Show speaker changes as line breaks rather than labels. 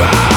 fire